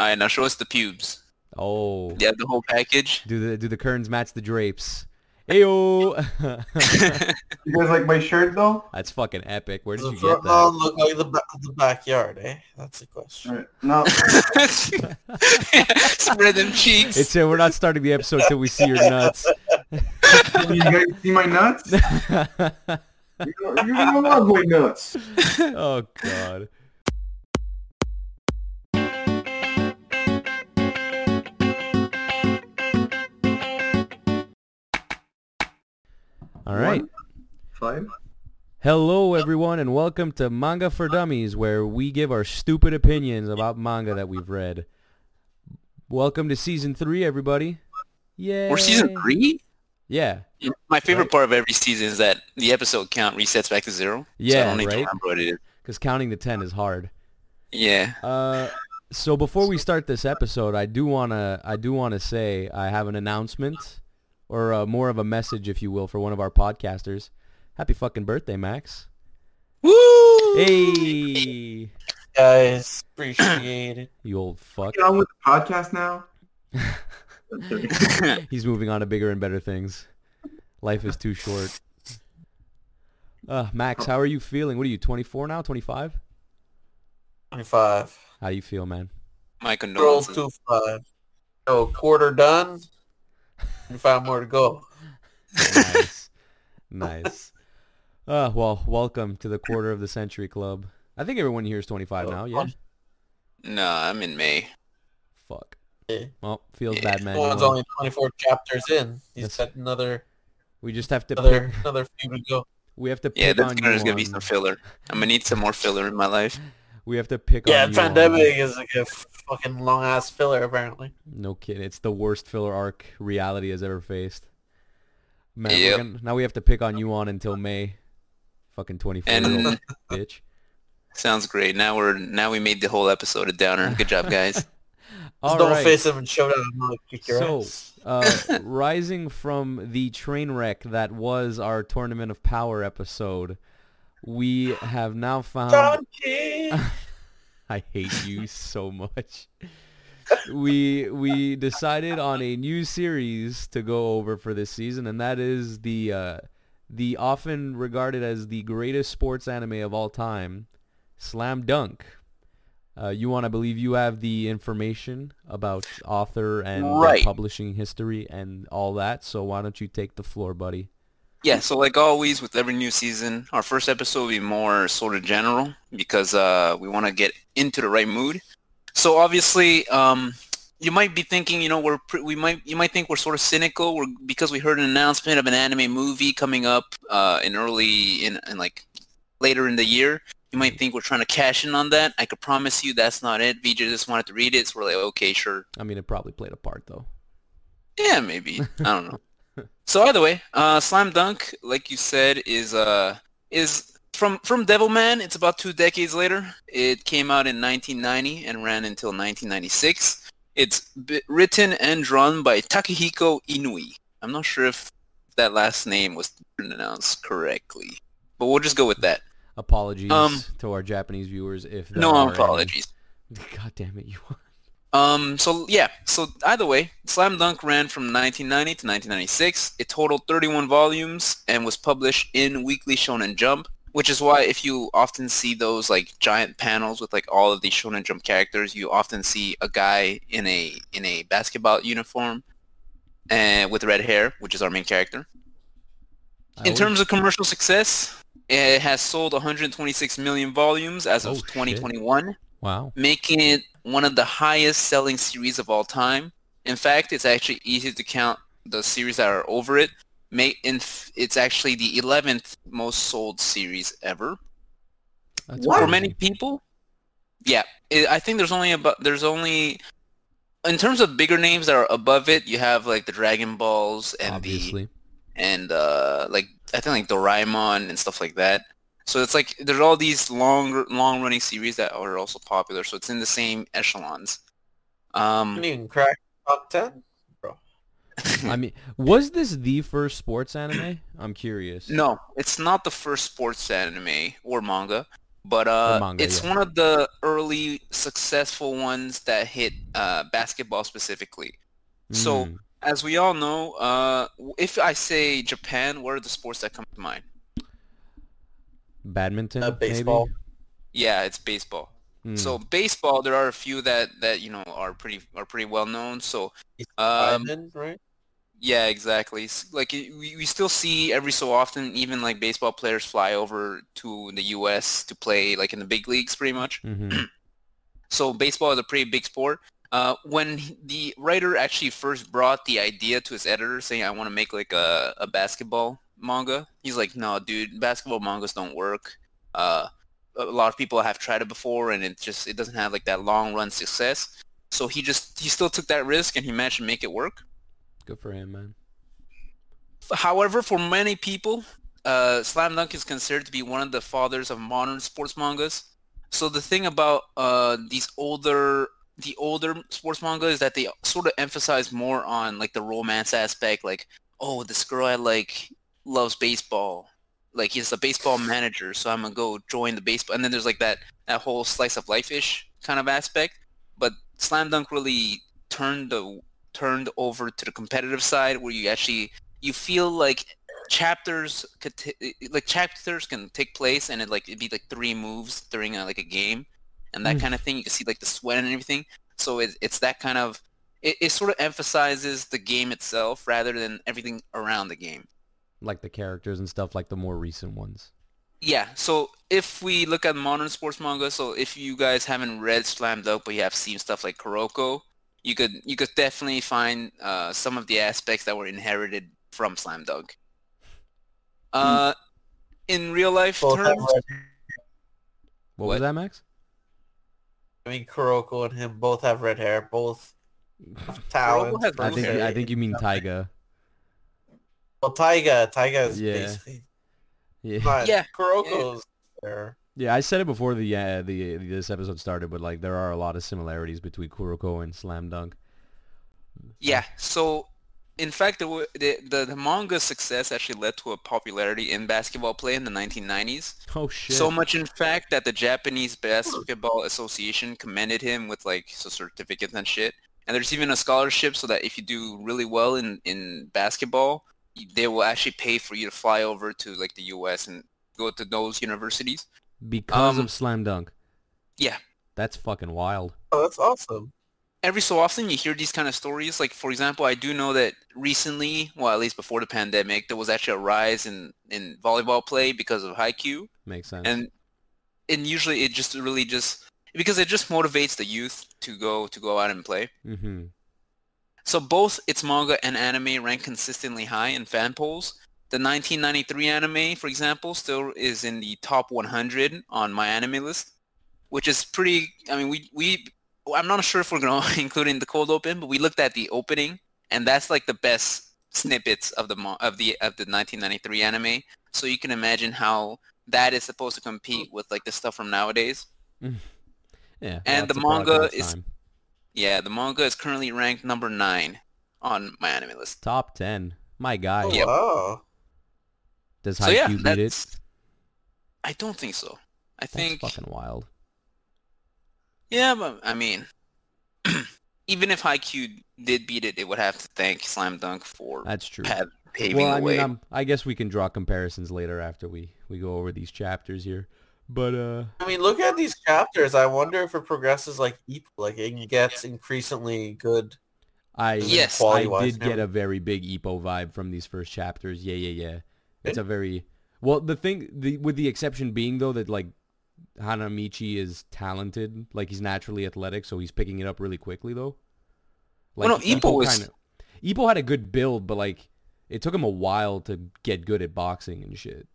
All right, now show us the pubes. Oh. Yeah, the whole package. Do the do the curtains match the drapes? Ayo. You guys like my shirt though? That's fucking epic. Where did Does you get front lawn that? look like the, ba- the backyard, eh? That's the question. Alright. No. Spread them cheeks. It's uh, we're not starting the episode till we see your nuts. you guys see my nuts? You're you're gonna love my nuts. oh god. All right. One, Five. Hello everyone and welcome to Manga for Dummies where we give our stupid opinions about manga that we've read. Welcome to season 3 everybody. Yeah. We're season three. Yeah. My favorite Right. part of every season is that the episode count resets back to zero. so I Yeah, don't need right? remember what it is. Cuz counting the 10 is hard. Yeah. Uh, so before we start this episode, I do wanna I do wanna say I have an announcement, or uh, more of a message, if you will, for one of our podcasters. Happy fucking birthday, Max! Woo! Hey, Guys, appreciate it. you old fuck. Get on with the podcast now. He's moving on to bigger and better things. Life is too short. Uh, Max, how are you feeling? What are you, 24 now? 25? 25. How do you feel, man? My Roll condolences. two five. So quarter done. And five more to go. Nice, nice. Uh, well, welcome to the quarter of the century club. I think everyone here is 25 now. Yeah. No, I'm in May. Fuck. Yeah. Well, feels Yeah. bad, man. You One's only 24 chapters in. He's That's- got another We just have to another pick, another few to go. we have to Yeah, pick that's gonna, there's gonna be some filler. I'm gonna need some more filler in my life. We have to pick Yeah, on you pandemic is like a fucking long ass filler apparently. No kidding. It's the worst filler arc reality has ever faced. Man, Yep. gonna, now we have to pick on you on until May. Fucking 24 year old bitch. sounds great. Now we're now we made the whole episode a downer. Good job, guys. Just don't right. face him and show down and kick your So, ass. uh, rising from the train wreck that was our Tournament of Power episode, we have now found... John King! I hate you so much. We we decided on a new series to go over for this season, and that is the uh, the often regarded as the greatest sports anime of all time, Slam Dunk. Uh, you want to believe you have the information about author and Right. publishing history and all that, so why don't you take the floor, buddy? Yeah, so like always with every new season, our first episode will be more sort of general because uh, we want to get into the right mood. So obviously, um, you might be thinking, you know, we're pre- we might you might think we're sort of cynical, we're, because we heard an announcement of an anime movie coming up uh, in early in, in like later in the year. You might think we're trying to cash in on that. I could promise you that's not it. VJ just wanted to read it, so we're like, okay, sure. I mean, it probably played a part though. Yeah, maybe. I don't know. So either way, uh, Slam Dunk, like you said, is uh is from from Devilman. It's about two decades later. It came out in 1990 and ran until 1996. It's b- written and drawn by Takehiko Inui. I'm not sure if that last name was pronounced correctly, but we'll just go with that. Apologies Um, to our Japanese viewers if No are any. apologies. God damn it, you. Um, so yeah, so either way, Slam Dunk ran from 1990 to 1996. It totaled 31 volumes and was published in Weekly Shonen Jump, which is why if you often see those like giant panels with like all of these Shonen Jump characters, you often see a guy in a in a basketball uniform and with red hair, which is our main character. I In terms of commercial success, it has sold 126 million volumes as of Oh, shit. 2021 wow. making it one of the highest selling series of all time. In fact, it's actually easy to count the series that are over it. May it's actually the 11th most sold series ever. That's For many people, yeah, it, I think there's only about there's only in terms of bigger names that are above it, you have like the Dragon Balls and obviously. the and uh like I think like Doraemon and stuff like that. So it's like there's all these long long running series that are also popular. So it's in the same echelons. Um, Couldn't even crack top 10? I mean, was this the first sports anime? I'm curious. no, it's not the first sports anime or manga. but uh, manga, it's yeah. one of the early successful ones that hit uh, basketball specifically. So Mm. as we all know, uh, if I say Japan, what are the sports that come to mind? Badminton, Uh, baseball. maybe? Yeah, it's baseball. Mm. So baseball, there are a few that that you know are pretty are pretty well known. So um, Biden, right? yeah, exactly. Like we, we still see every so often, even like baseball players fly over to the U.S. to play like in the big leagues, pretty much. Mhm. So baseball is a pretty big sport. Uh, when the writer actually first brought the idea to his editor, saying, "I want to make like a, a basketball manga," he's like, "No, dude, basketball mangas don't work. Uh, a lot of people have tried it before, and it just it doesn't have like that long run success." So he just he still took that risk, and he managed to make it work. Good for him, man. However, for many people, uh, Slam Dunk is considered to be one of the fathers of modern sports mangas. So the thing about uh, these older, the older sports manga is that they sort of emphasize more on like the romance aspect, like oh, this girl I like loves baseball, like he's a baseball manager, so I'm gonna go join the baseball. And then there's like that that whole slice of life ish kind of aspect. But Slam Dunk really turned the turned over to the competitive side where you actually you feel like chapters could t- like chapters can take place and it like it'd be like three moves during a, like a game and that Mm. kind of thing you can see like the sweat and everything so it, it's that kind of it, it sort of emphasizes the game itself rather than everything around the game Like the characters and stuff, like the more recent ones. yeah so if we look at modern sports manga so if you guys haven't read slam dunk but you have seen stuff like kuroko you could you could definitely find uh, some of the aspects that were inherited from slam dunk uh, in real life Both terms. What, What? was that, Max? I mean, Kuroko and him both have red hair. Both have talents. I think I think you mean Taiga. Well, Taiga, Taiga is Yeah. basically Yeah. not. Yeah. Kuroko's there. Yeah, I said it before the uh, the this episode started, but like there are a lot of similarities between Kuroko and Slam Dunk. Yeah. So, in fact, the, w- the the the manga success actually led to a popularity in basketball play in the 1990s. Oh shit. So much, in fact, that the Japanese Basketball Association commended him with like so certificates and shit. And there's even a scholarship so that if you do really well in in basketball, y- they will actually pay for you to fly over to like the U.S. and go to those universities. because um, of Slam Dunk. Yeah. That's fucking wild. Oh, that's awesome. every so often you hear these kind of stories. Like for example, I do know that recently, well at least before the pandemic, there was actually a rise in, in volleyball play because of Haikyuu. Makes sense. And and usually it just really just because it just motivates the youth to go to go out and play. mm-hmm. So both its manga and anime rank consistently high in fan polls. The 1993 anime, for example, still is in the top 100 on MyAnimeList, which is pretty. I mean, we we I'm not sure if we're gonna include in the cold open, but we looked at the opening, and that's like the best snippets of the of the of the 1993 anime. So you can imagine how that is supposed to compete with like the stuff from nowadays. Yeah. and the manga is- time. Yeah, the manga is currently ranked number nine on MyAnimeList. top ten. My guy. Oh, Yep. wow. Does So Haikyuu yeah, beat it? I don't think so. I That's think fucking wild. yeah, but I mean, even if Haikyuu did beat it, it would have to thank Slam Dunk for That's true. pa- paving well, the I way. mean, I'm, I guess we can draw comparisons later after we we go over these chapters here. But uh, I mean, look at these chapters. I wonder if it progresses like Ippo, like it gets increasingly good. I Yes. I Quality-wise, did get a very big Ippo vibe from these first chapters. Yeah, yeah, yeah. It's a very well. The thing, the with the exception being though that like Hanamichi is talented, like he's naturally athletic, so he's picking it up really quickly though. Well, no, Ippo was- kinda- Ippo had a good build, but like it took him a while to get good at boxing and shit.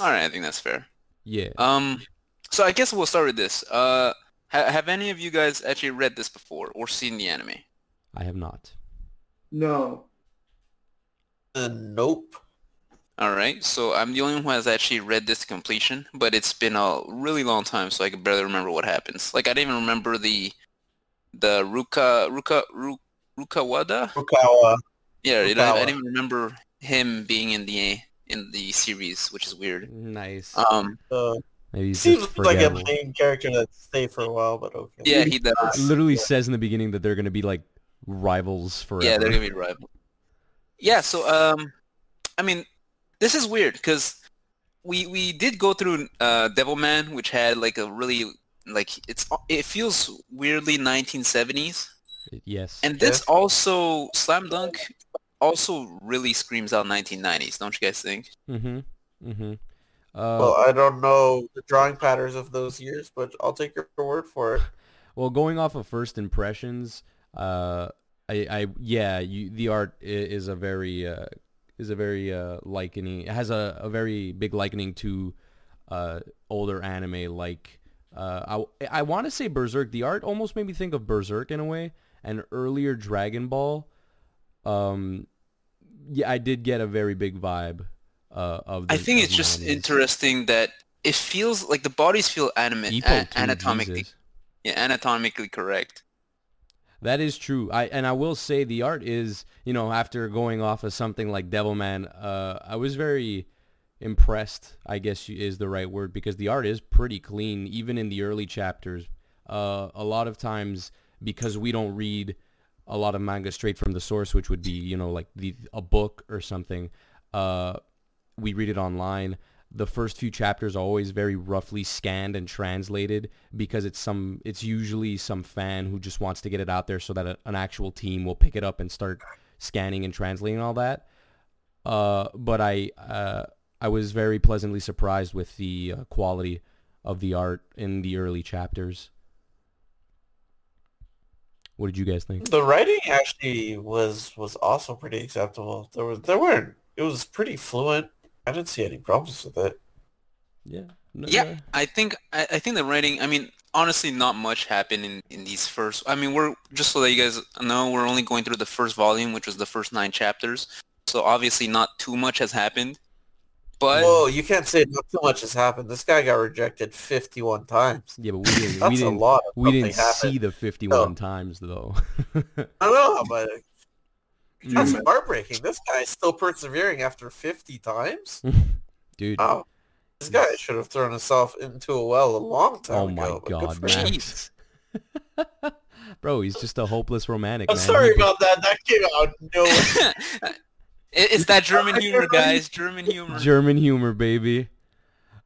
All right, I think that's fair. Yeah. Um, so I guess we'll start with this. Uh, ha- have any of you guys actually read this before or seen the anime? I have not. No. Uh, nope. All right, so I'm the only one who has actually read this to completion, but it's been a really long time, so I can barely remember what happens. Like I didn't even remember the the Ruka Ruka Ru, Rukawada. Fukawa. Yeah, you know, I Rukawa. didn't even remember him being in the in the series, which is weird. Nice. Um, Uh, Maybe he's Seems like a main character that stayed for a while, but okay. Yeah, he does. literally says in the beginning that they're gonna be like rivals forever. Yeah, they're gonna be rival. Yeah, so um, I mean, this is weird because we we did go through uh Devilman, which had like a really like it's it feels weirdly 1970s, yes. and this also Slam Dunk also really screams out 1990s, don't you guys think? mm-hmm. Mm-hmm. Uh, Well, I don't know the drawing patterns of those years, but I'll take your word for it. Well, going off of first impressions, uh, I, I, yeah, you, the art is a very, uh, is a very uh, likening. It has a, a very big likening to uh, older anime. Like, uh, I, I want to say Berserk. The art almost made me think of Berserk in a way, and earlier Dragon Ball. Um, yeah, I did get a very big vibe uh, of. The, I think of it's just 90s. interesting that it feels like the bodies feel anima- Ippo, a- anatomically Jesus. yeah, anatomically correct. That is true. I and I will say the art is, you know, after going off of something like Devilman, uh, I was very impressed. I guess is the right word because the art is pretty clean, even in the early chapters. Uh, a lot of times, because we don't read a lot of manga straight from the source, which would be, you know, like the a book or something. Uh, we read it online. The first few chapters are always very roughly scanned and translated because it's some it's usually some fan who just wants to get it out there so that a, an actual team will pick it up and start scanning and translating all that. Uh, but I uh, I was very pleasantly surprised with the uh, quality of the art in the early chapters. What did you guys think? The writing actually was was also pretty acceptable. There was there weren't. It was pretty fluent. I didn't see any problems with it. Yeah. No, Yeah, I think I, I think the writing. I mean, honestly, not much happened in, in these first. I mean, we're just so that you guys know, we're only going through the first volume, which was the first nine chapters. So obviously, not too much has happened. But Whoa, you can't say not too much has happened. This guy got rejected 51 times. Yeah, but we didn't. we That's a didn't. lot. We didn't happened. see the 51 times though. I know, but that's You- heartbreaking. This guy's still persevering after 50 times. Dude. Wow. This guy should have thrown himself into a well a long time Oh ago. my but good God, for man. him. Jesus. Bro, he's just a hopeless romantic. I'm man. sorry He- about that. That came out no. It- it's that German humor, guys. German humor. German humor, baby.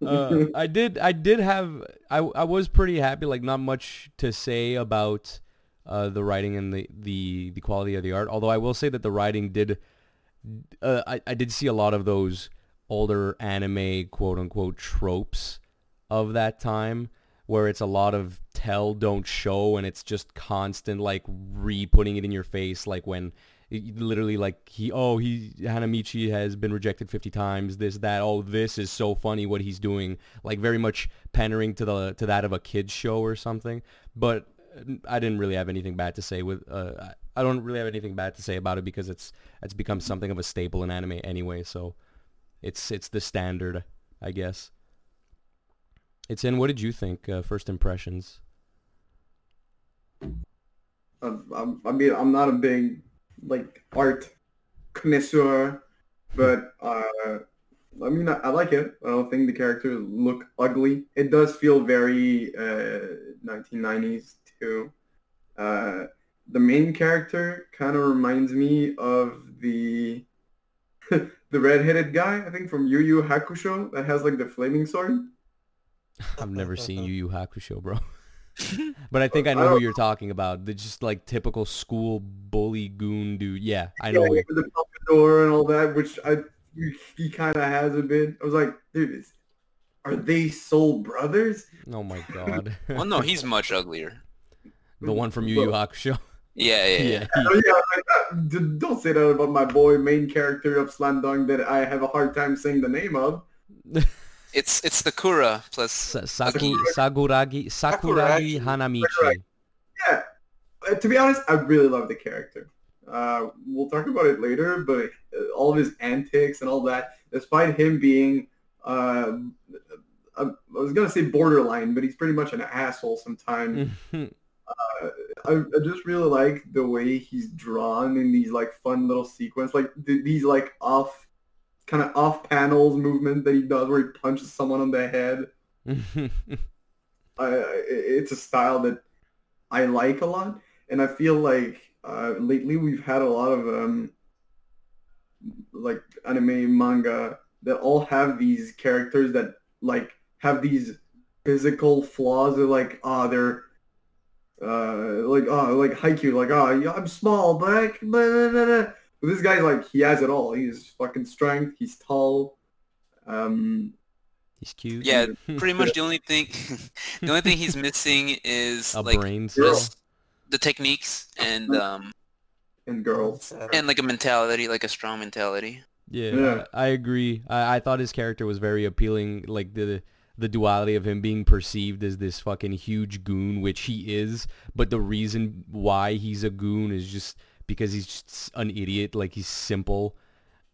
Uh, I did. I did have. I I was pretty happy. Like not much to say about uh, the writing and the, the the quality of the art. Although I will say that the writing did. Uh, I I did see a lot of those older anime quote unquote tropes of that time where it's a lot of tell don't show and it's just constant like re-putting it in your face like when it- literally like he oh he Hanamichi has been rejected 50 times this that oh this is so funny what he's doing. Like very much pandering to the to that of a kids show or something. But uh, I didn't really have anything bad to say with uh, I- I don't really have anything bad to say about it because it's it's become something of a staple in anime anyway so it's it's the standard I guess. It's in what did you think uh, first impressions? I'm- I'm- I mean, I'm not a big like art connoisseur, but uh, I mean, I, I like it. I don't think the characters look ugly. It does feel very uh, 1990s too. Uh, the main character kind of reminds me of the the red-headed guy, I think from Yu Yu Hakusho, that has like the flaming sword. I've never seen Yu Yu Hakusho, bro. but I think I I know who you're talking about. The just like typical school bully goon dude. Yeah, I know. yeah, the pompadour and all that, which I he kind of hasn't been. I was like, dude, is, are they soul brothers? Oh my god. Well, no, he's much uglier. the one from Yu Yu Hakusho. Yeah, yeah, yeah. yeah. Oh, yeah, like, don't say that about my boy, main character of Slam Dunk that I have a hard time saying the name of. It's it's the Kura plus. Sa- Saki Saguragi Sakuragi Sakuragi. Hanamichi. Yeah, uh, to be honest, I really love the character. Uh, we'll talk about it later, but uh, all of his antics and all that, despite him being, uh, I I was gonna say borderline, but he's pretty much an asshole sometimes. I, I just really like the way he's drawn in these like fun little sequence, like th- these like off, kind of off panels movement that he does where he punches someone on the head. It's a style that I like a lot, and I feel like uh, lately we've had a lot of um, like anime manga that all have these characters that like have these physical flaws. They're like, ah, they're uh, like, oh, like Haikyuu, like, oh, I'm small, but I, blah, blah, blah." But this guy's like, he has it all. He's fucking strength. He's tall. Um, He's cute. Yeah, pretty much the only thing the only thing he's missing is a like brain Girl. cell. the techniques and um and girls. and like a mentality, like a strong mentality. Yeah, Yeah. I, I agree. I, I thought his character was very appealing. Like the the duality of him being perceived as this fucking huge goon, which he is, but the reason why he's a goon is just because he's just an idiot. Like he's simple,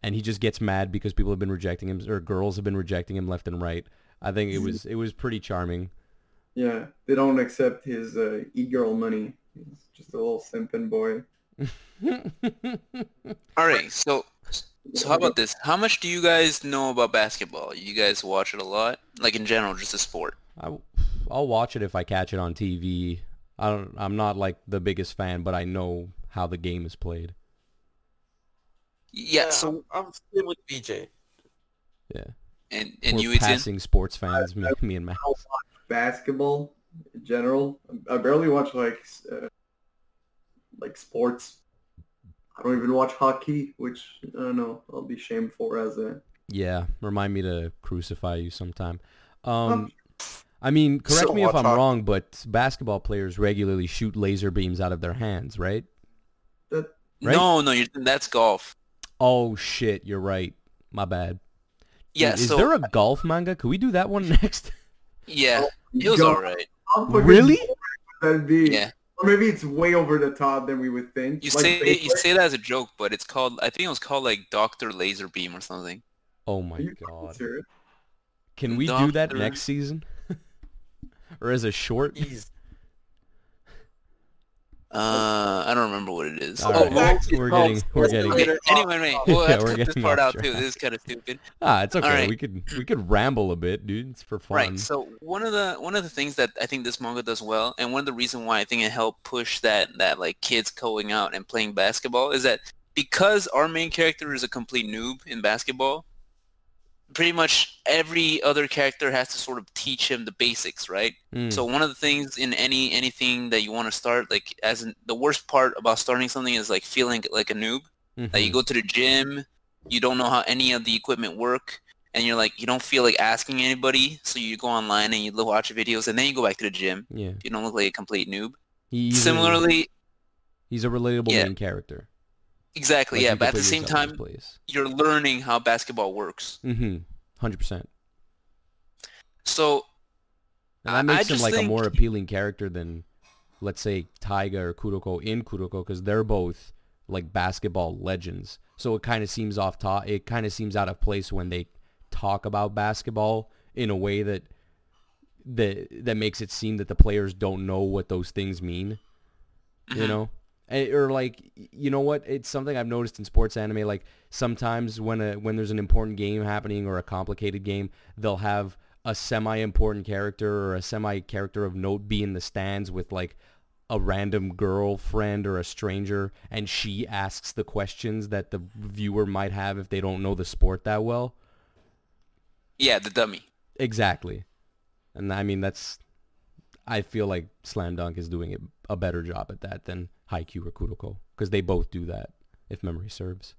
and he just gets mad because people have been rejecting him or girls have been rejecting him left and right. I think it was it was pretty charming. Yeah, they don't accept his uh, e-girl money. He's just a little simping boy. All right, so so how about this? How much do you guys know about basketball? You guys watch it a lot, like in general, just a sport. I, I'll watch it if I catch it on TV. I don't. I'm not like the biggest fan, but I know how the game is played. Yeah. So I'm, I'm same with BJ. Yeah. and and We're you, Etienne? passing sports fans, me, me and Matt. Basketball in general. I barely watch like uh, like sports. I don't even watch hockey, which I don't know. I'll be shamed for as a. Yeah, remind me to crucify you sometime. Um, I mean, correct So me if I'm hockey. wrong, but basketball players regularly shoot laser beams out of their hands, right? That right? No, no, you're, that's golf. Oh shit, you're right. My bad. Yeah. Is so there a golf manga? Could we do that one next? yeah, oh, it was Go- all right. Really? That'd be. Yeah. Or maybe it's way over the top than we would think. You Like say Beyblade. you say that as a joke, but it's called. I think it was called like Doctor Laser Beam or something. Oh my Are you fucking god. serious? Can we do that next season? or as a short? He's Uh, I don't remember what it is. All oh, right. well, actually We're called getting- we're Sports getting- okay. Illustrator Anyway, Off- wait, we'll Yeah, we're to cut this part off out too. This is kind of stupid. Ah, it's okay. right. We could we could ramble a bit, dude. It's for fun. Right. So one of the one of the things that I think this manga does well, and one of the reason why I think it helped push that that like kids going out and playing basketball is that because our main character is a complete noob in basketball, pretty much every other character has to sort of teach him the basics, right? Mm, So one of the things in any anything that you want to start, like as in, the worst part about starting something is like feeling like a noob. Like you mhm. go to the gym, you don't know how any of the equipment work, and you're like you don't feel like asking anybody, so you go online and you watch videos, and then you go back to the gym. yeah. You don't look like a complete noob. He's a- Similarly, he's a relatable Yeah. main character. Exactly, Like, yeah. But at the same yourself in his time, you're learning how basketball works. Mm-hmm. Hundred percent. So And that makes I him like a more appealing character than, let's say, Taiga or Kuroko in Kuroko, because they're both like basketball legends. So it kind of seems off top. It kind of seems out of place when they talk about basketball in a way that that that makes it seem that the players don't know what those things mean. You Mhm. know. Or like, you know what? It's something I've noticed in sports anime. Like sometimes when a when there's an important game happening or a complicated game, they'll have a semi-important character or a semi-character of note be in the stands with like a random girlfriend or a stranger and she asks the questions that the viewer might have if they don't know the sport that well. yeah, the dummy. Exactly. And I mean that's I feel like Slam Dunk is doing a better job at that than Haikyuu or Kuroko because they both do that if memory serves.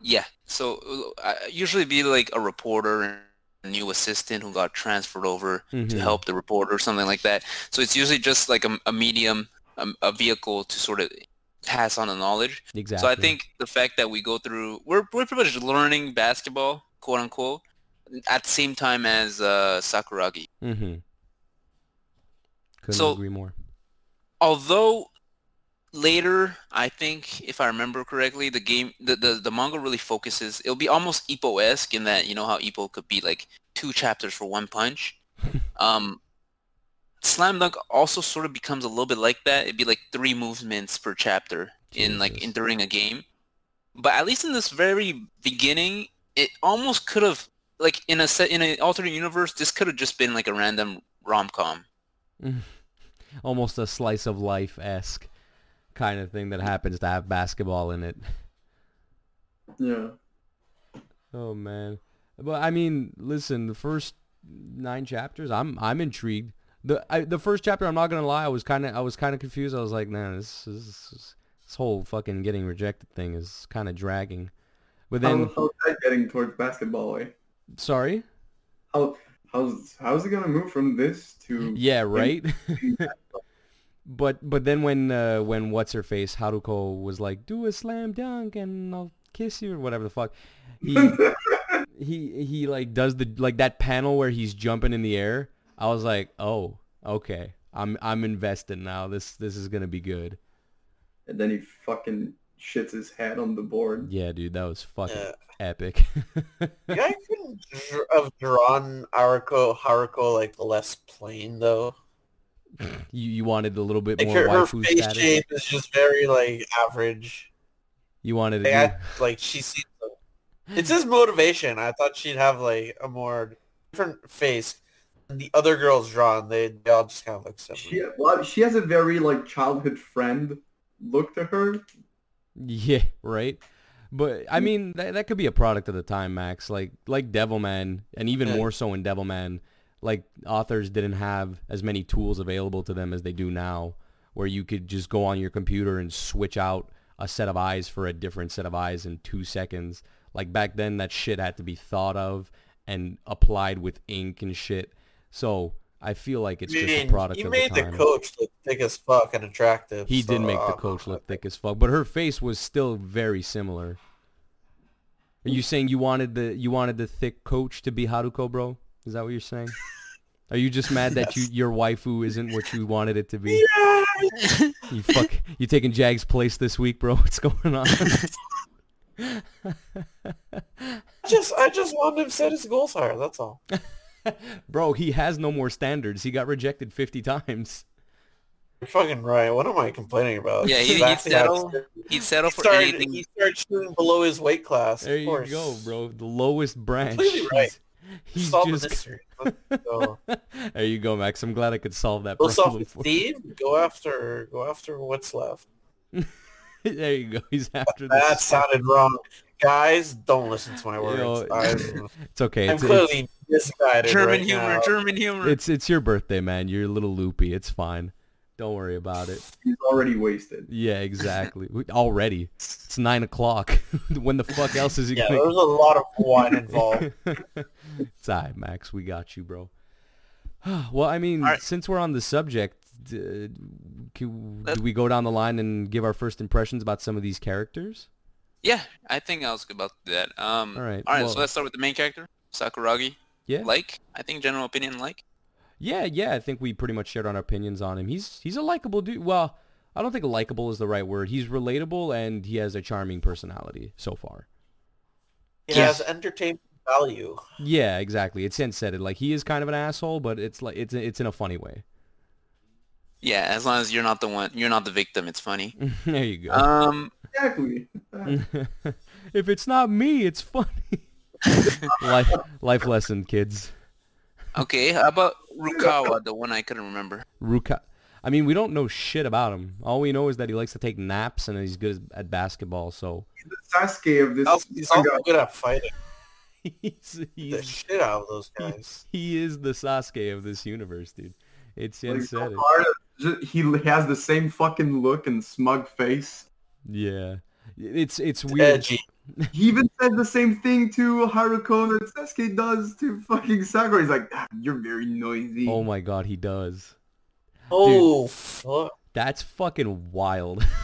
Yeah. So uh, I usually be like a reporter and a new assistant who got transferred over Mhm. to help the reporter or something like that. So it's usually just like a, a medium, a, a vehicle to sort of pass on the knowledge. Exactly. So I think the fact that we go through, we're, we're pretty much learning basketball, quote unquote, at the same time as uh, Sakuragi. Mm-hmm. Couldn't So- agree more. Although later, I think, if I remember correctly, the game, the, the, the manga really focuses, it'll be almost Ippo-esque in that, you know how Ippo could be like two chapters for one punch. um, Slam Dunk also sort of becomes a little bit like that. It'd be like three movements per chapter in like in during a game. But at least in this very beginning, it almost could have like in a set in an alternate universe, this could have just been like a random rom com. Almost a slice of life esque kind of thing that happens to have basketball in it. Yeah. Oh man. But I mean, listen, the first nine chapters, I'm I'm intrigued. The I, the first chapter, I'm not gonna lie, I was kind of I was kind of confused. I was like, man, this is this whole fucking getting rejected thing is kind of dragging. But then, How, how's that getting towards basketball way? sorry. How how's how's it gonna move from this to Yeah, right. But but then when uh, when what's her face Haruko was like, do a slam dunk and I'll kiss you or whatever the fuck. He he he like does the like that panel where he's jumping in the air. I was like, oh, okay. I'm I'm invested now. This this is gonna be good. and then he fucking shits his hat on the board. Yeah, dude, that was fucking Yeah. epic. Yeah, I couldn't dr- have drawn Haruko Haruko like less plain though. You you wanted a little bit Like more her, her waifu face status. shape is just very like average. You wanted Like, to I, like she seems. It's his motivation. I thought she'd have like a more different face. And the other girls drawn, they, they all just kind of look similar. She well, she has a very like childhood friend look to her. Yeah, right. But I hmm. mean, that, that could be a product of the time, Max. Like like Devilman, and even Yeah. more so in Devilman, like authors didn't have as many tools available to them as they do now, where you could just go on your computer and switch out a set of eyes for a different set of eyes in two seconds. Like back then, that shit had to be thought of and applied with ink and shit. So I feel like it's I just a product you of made the the, coach look thick as fuck and attractive. He did so, make the uh, coach look thick as fuck, but her face was still very similar. Are you saying you wanted the you wanted the thick coach to be Haruko, bro? Is that what you're saying? Are you just mad that you your waifu isn't what you wanted it to be? Yeah. You fuck, you taking Jag's place this week, bro? What's going on? just I just wanted him to set his goals higher. That's all. bro, he has no more standards. He got rejected 50 times. You're fucking right. What am I complaining about? Yeah, he- He's he'd acting out of settle- He'd settle He for started, anything. he started shooting below his weight class. There of you course. go, bro. The lowest branch. Completely right. He's, he's Solve just. mystery. Let's there you go, Max. I'm glad I could solve that Go solve problem with for Steve. Go after go after what's left. there you go. He's after That this. sounded wrong. Guys, don't listen to my words. Yo, I'm, It's okay. I'm It's, it's, clearly misguided German right humor, now. German humor. it's it's your birthday, man. You're a little loopy. It's fine. Don't worry about it. He's already wasted. Yeah, exactly. Already, it's nine o'clock. when the fuck else is he Yeah, gonna? there was a lot of wine involved. it's alright, Max. We got you, bro. well, I mean, Alright. since we're on the subject, uh, can, do we go down the line and give our first impressions about some of these characters? yeah, I think I was about to do that. Um, All right, All right. well- so let's start with the main character, Sakuragi. Yeah. Like, I think general opinion, like. Yeah, yeah. I think we pretty much shared our opinions on him. He's he's a likable dude. Well, I don't think likable is the right word. He's relatable and he has a charming personality so far. He Yes. has entertainment value. Yeah, exactly. It's Sen said it. Like he is kind of an asshole, but it's like it's it's in a funny way. Yeah, as long as you're not the one, you're not the victim. It's funny. there you go. Um, Exactly. if it's not me, it's funny. life life lesson, kids. Okay. How about Rukawa, the one I couldn't remember? Ruka. I mean, we don't know shit about him. All we know is that he likes to take naps and he's good at basketball. So the Sasuke of this. Also, he's also good at fighting he's, the he's shit out of those guys. he is the Sasuke of this universe, dude. It's Like, said it. Part of- ju- he has the same fucking look and smug face. Yeah, it's it's weird. Edgy. He even said the same thing to Haruko that Sasuke does to fucking Sakura. He's like, "Ah, you're very noisy. Oh my god, he does. Oh, fuck. That's fucking wild.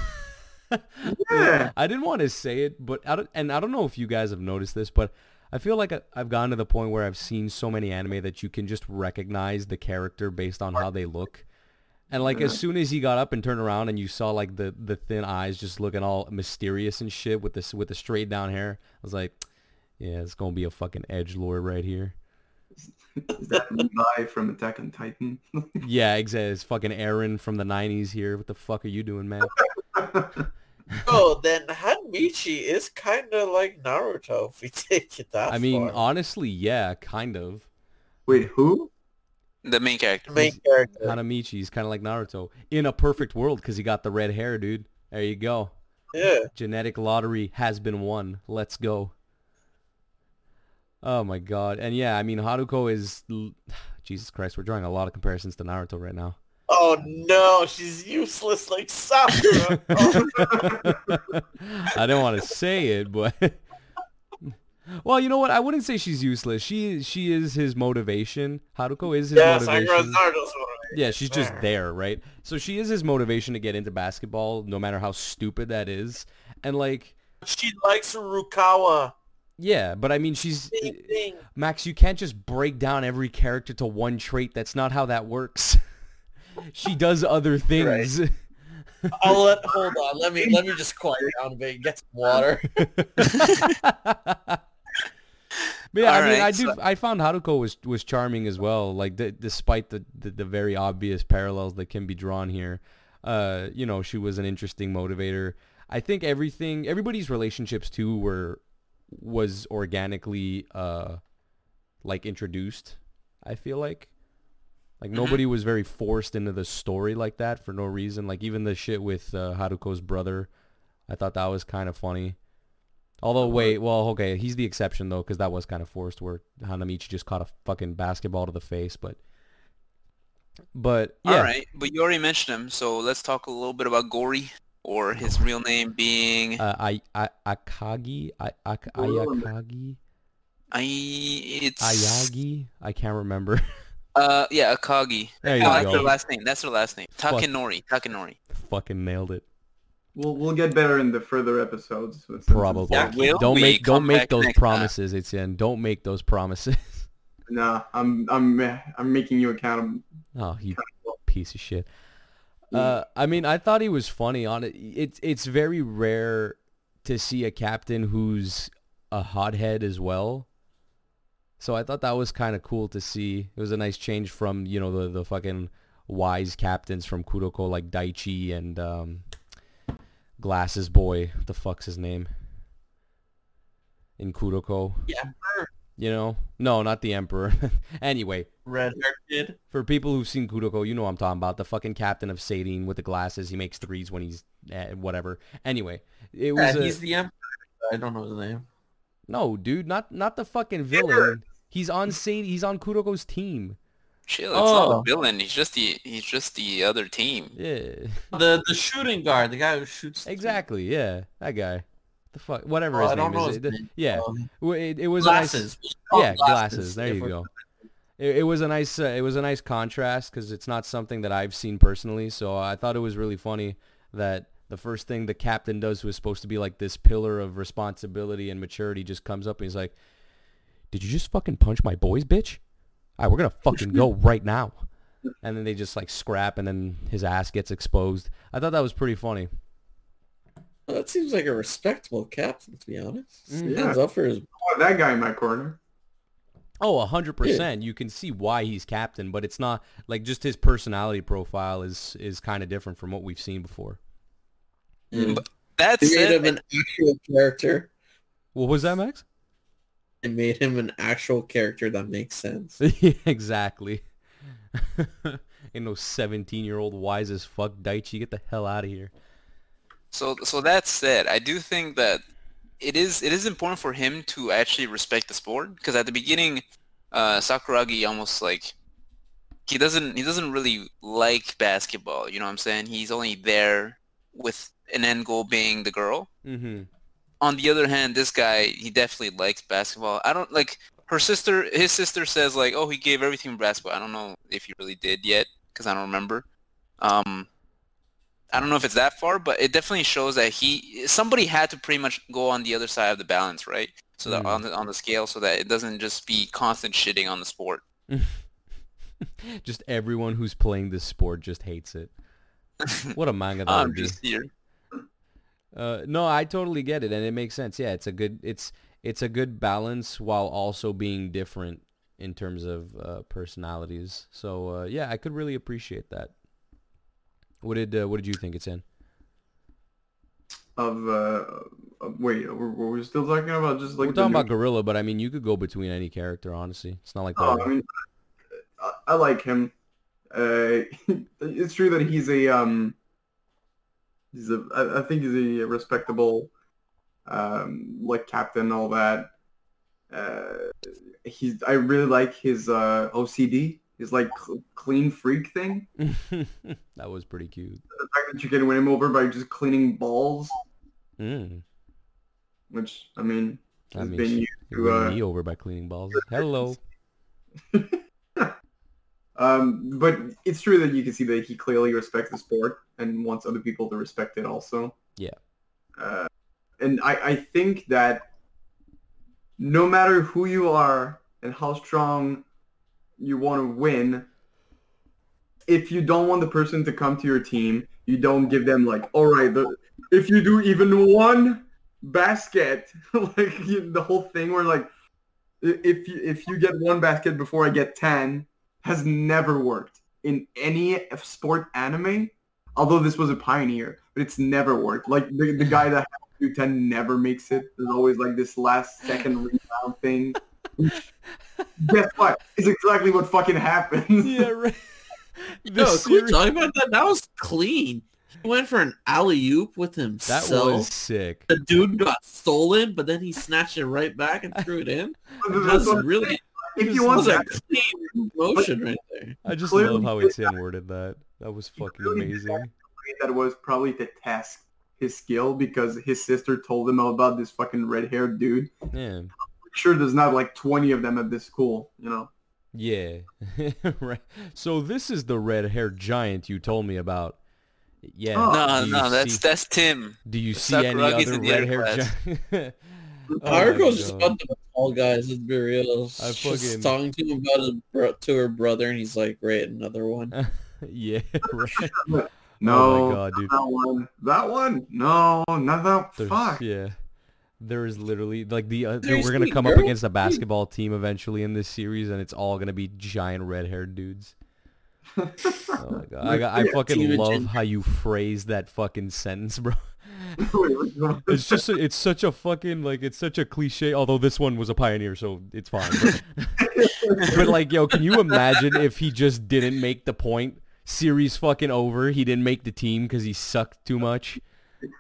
Yeah. I didn't want to say it, but I don't, and I don't know if you guys have noticed this, but I feel like I- I've gotten to the point where I've seen so many anime that you can just recognize the character based on how they look. And like as soon as he got up and turned around and you saw like the, the thin eyes just looking all mysterious and shit with this with the straight down hair, I was like, yeah, it's gonna be a fucking edge lord right here. Is that Levi from Attack on Titan? Yeah, exactly. It's fucking Eren from the '90s here. What the fuck are you doing, man? Oh, then Hanamichi is kind of like Naruto if we take it that I mean, far. honestly, yeah, kind of. Wait, who? The main character. The main character. Hanamichi's kind of like Naruto in a perfect world because he got the red hair, dude. There you go. Yeah. Genetic lottery has been won. Let's go. Oh my god. And yeah, I mean Haruko is Jesus Christ, we're drawing a lot of comparisons to Naruto right now. Oh no, she's useless like Sakura. Oh, I don't want to say it, but Well, you know what? I wouldn't say she's useless. She she is his motivation. Haruko is his motivation. Naruto's motivation. Yeah, she's just There. right? So she is his motivation to get into basketball, no matter how stupid that is. And like, She likes Rukawa. yeah, but I mean, she's eh, thing. Max. You can't just break down every character to one trait. That's not how that works. she does other things. I'll let hold on. Let me let me just quiet down a bit. Get some water. But yeah, I mean, Alright, I do. so- I found Haruko was was charming as well. Like, d- despite the, the the very obvious parallels that can be drawn here, uh, you know, she was an interesting motivator. I think everything, everybody's relationships too were was organically uh like introduced. I feel like. Like Mhm. nobody was very forced into the story like that for no reason. Like even the shit with uh, Haruko's brother, I thought that was kind of funny. Although wait, well, okay, he's the exception though, because that was kind of forced, where Hanamichi just caught a fucking basketball to the face. But, but yeah, All right, but you already mentioned him, so let's talk a little bit about Gory, or his real name being uh, I, I, Akagi, I, Ak- Ayakagi, I. It's Ayagi, I can't remember. Uh, yeah, Akagi. there you Oh, that's go. their last name. That's their last name. Takenori. Takenori. Fucking nailed it. We'll we'll get better in the further episodes. since Probably. Yeah, will don't we make don't make those next time? promises, Etienne. Don't make those promises. Nah, I'm I'm I'm making you accountable. oh, you piece of shit. Uh, I mean, I thought he was funny on it. It's it's very rare to see a captain who's a hothead as well. So I thought that was kind of cool to see. It was a nice change from you know the the fucking wise captains from Kuroko like Daichi and um, Glasses Boy. The fuck's his name? In Kuroko, Yeah, you know? No, not the Emperor. anyway, red hair kid. for people who've seen Kuroko, you know what I'm talking about. The fucking captain of Sadine with the glasses. He makes threes when he's eh, whatever. Anyway, it was Yeah, a, he's the emperor. I don't know his name. no, dude, not not the fucking villain. He's on Sadie. He's on Kuroko's team. Chill. It's not Oh. a villain. He's just the he's just the other team. Yeah, The the shooting guard, the guy who shoots. the- exactly. Yeah, that guy. The fuck, whatever Oh, his I don't name know is. his It- name. yeah, Um, it, it was a nice- glasses. yeah, Oh, glasses. There you go. It, it was a nice uh, it was a nice contrast because it's not something that I've seen personally. So I thought it was really funny that the first thing the captain does, who is supposed to be like this pillar of responsibility and maturity, just comes up and he's like, "Did you just fucking punch my boys, bitch? All right, we're gonna fucking go right now." And then they just like scrap, and then his ass gets exposed. I thought that was pretty funny. Well, that seems like a respectable captain, to be honest. Mm. Yeah. Up for his. I want that guy in my corner. Oh, a hundred percent. You can see why he's captain, but it's not like just his personality profile is is kind of different from what we've seen before. Yeah. That They made said, an actual character. What was that, Max? They made him an actual character that makes sense. Yeah, exactly. Ain't no 17 year old wise as fuck Daichi. Get the hell out of here. So so that said, I do think that it is it is important for him to actually respect the sport because at the beginning, uh, Sakuragi almost like he doesn't he doesn't really like basketball. You know what I'm saying? He's only there with an end goal being the girl. Mm-hmm. On the other hand, this guy he definitely likes basketball. I don't like her sister. His sister says like, oh, he gave everything basketball. I don't know if he really did yet because I don't remember. Um, I don't know if it's that far, but it definitely shows that he somebody had to pretty much go on the other side of the balance, right? So that Mm. on the on the scale, so that it doesn't just be constant shitting on the sport. just everyone who's playing this sport just hates it. What a manga that I'm would be. just here. Uh, no, I totally get it, and it makes sense. Yeah, it's a good it's it's a good balance while also being different in terms of uh, personalities. So uh, yeah, I could really appreciate that. What did uh, what did you think it's in? of uh, wait, were, were we still talking about just like We're talking new- about Gorilla, but I mean, you could go between any character. Honestly, it's not like Oh, that. I mean, I, I like him. Uh, it's true that he's a um, he's a I, I think he's a respectable, um, like captain, all that. Uh, he's I really like his uh OCD. His like cl- clean freak thing. that was pretty cute. The fact that you can win him over by just cleaning balls, Mm. which I mean, I has mean, been used you to uh, me over by cleaning balls. Hello. Um, but it's true that you can see that he clearly respects the sport and wants other people to respect it also. Yeah. Uh, and I, I think that no matter who you are and how strong you want to win, if you don't want the person to come to your team, you don't give them like, all right, the, if you do even one basket, like you, the whole thing where like, if you, if you get one basket before I get 10, has never worked in any sport anime. Although this was a pioneer, but it's never worked. Like the, the guy that has to do 10 never makes it. There's always like this last second rebound thing. Guess what? It's exactly what fucking happens. yeah, right. No, This can we series- talk about that? That was clean. He went for an alley oop with himself. that was sick. The dude got stolen, but then he snatched it right back and threw it in. That's That's really saying. If Just you that want was that, clean motion right there. I just clearly love how did Etienne worded that. That was fucking amazing. that was probably to test his skill because his sister told him about this fucking red-haired dude. Yeah. Sure, there's not like 20 of them at this school, you know. Yeah. right. So this is the red-haired giant you told me about. Yeah. Oh. No, no, that's see- that's Tim. Do you see any Sakuragi's other other red-haired giant? Oh my Naruto's just about the tall guys. Let's be real. I She's talking to him about his bro- to her brother, and he's like, "Great, another one." yeah. Right. No, Oh my god, dude. that one. That one? No, not that. There's, Fuck. Yeah. There is literally like the uh, we're gonna come up against a basketball team eventually in this series, and it's all gonna be giant red-haired dudes. Oh my god, I, I fucking love how you phrase that fucking sentence, bro. Wait, what's going on? It's just a, it's such a fucking like it's such a cliche. Although this one was a pioneer, so it's fine. But, but like, yo, can you imagine if he just didn't make the point? Series fucking over. He didn't make the team because he sucked too much.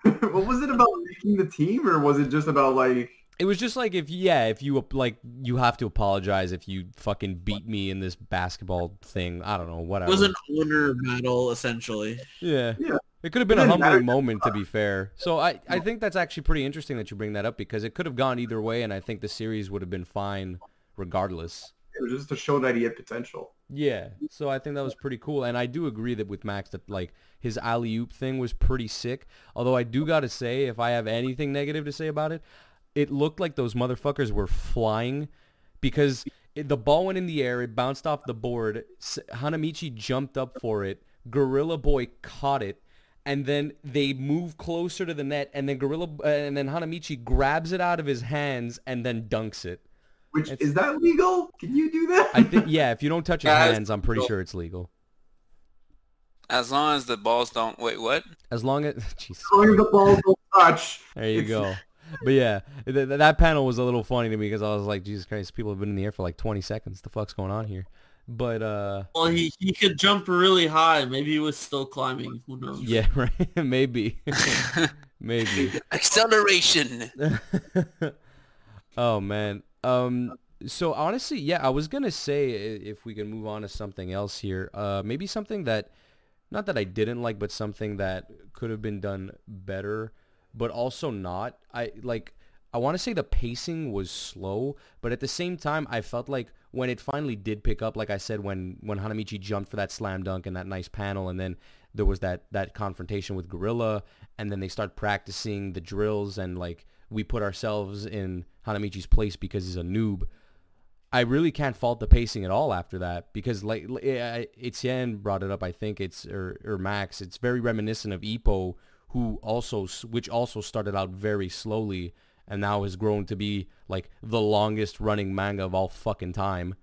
what was it about making the team, or was it just about like? It was just like if yeah, if you like you have to apologize if you fucking beat me in this basketball thing. I don't know, whatever. It whatever. was an honor battle, essentially. yeah. Yeah. It could have been a humbling moment to be fair. So I, I think that's actually pretty interesting that you bring that up because it could have gone either way and I think the series would have been fine regardless. It was just to show that he had potential. Yeah. So I think that was pretty cool. And I do agree that with Max that like his alley oop thing was pretty sick. Although I do gotta say, if I have anything negative to say about it, it looked like those motherfuckers were flying because it, the ball went in the air, it bounced off the board. Hanamichi jumped up for it. Gorilla Boy caught it. And then they move closer to the net, and then Gorilla, uh, and then Hanamichi grabs it out of his hands and then dunks it. Which It's- is that legal? Can you do that? I think, yeah, if you don't touch his Guys, hands, I'm pretty sure it's legal. As long as the balls don't wait, what? As long as, Jesus, As long as the balls don't touch. there you go. But yeah, th- th- that panel was a little funny to me because I was like, Jesus Christ, people have been in the air for like 20 seconds. The fuck's going on here? But uh, Well, he, he could jump really high. Maybe he was still climbing. Who knows? yeah, right, maybe, maybe. Acceleration. oh man. Um. So honestly, yeah, I was gonna say if we can move on to something else here. Uh, maybe something that, not that I didn't like, but something that could have been done better, but also not. I like. I want to say the pacing was slow, but at the same time, I felt like when it finally did pick up, like I said, when when Hanamichi jumped for that slam dunk and that nice panel, and then there was that that confrontation with Gorilla, and then they start practicing the drills, and like we put ourselves in Hanamichi's place because he's a noob. I really can't fault the pacing at all after that because like eh, Etienne brought it up. I think it's or, or Max. It's very reminiscent of Ippo, who also which also started out very slowly and now has grown to be like the longest running manga of all fucking time.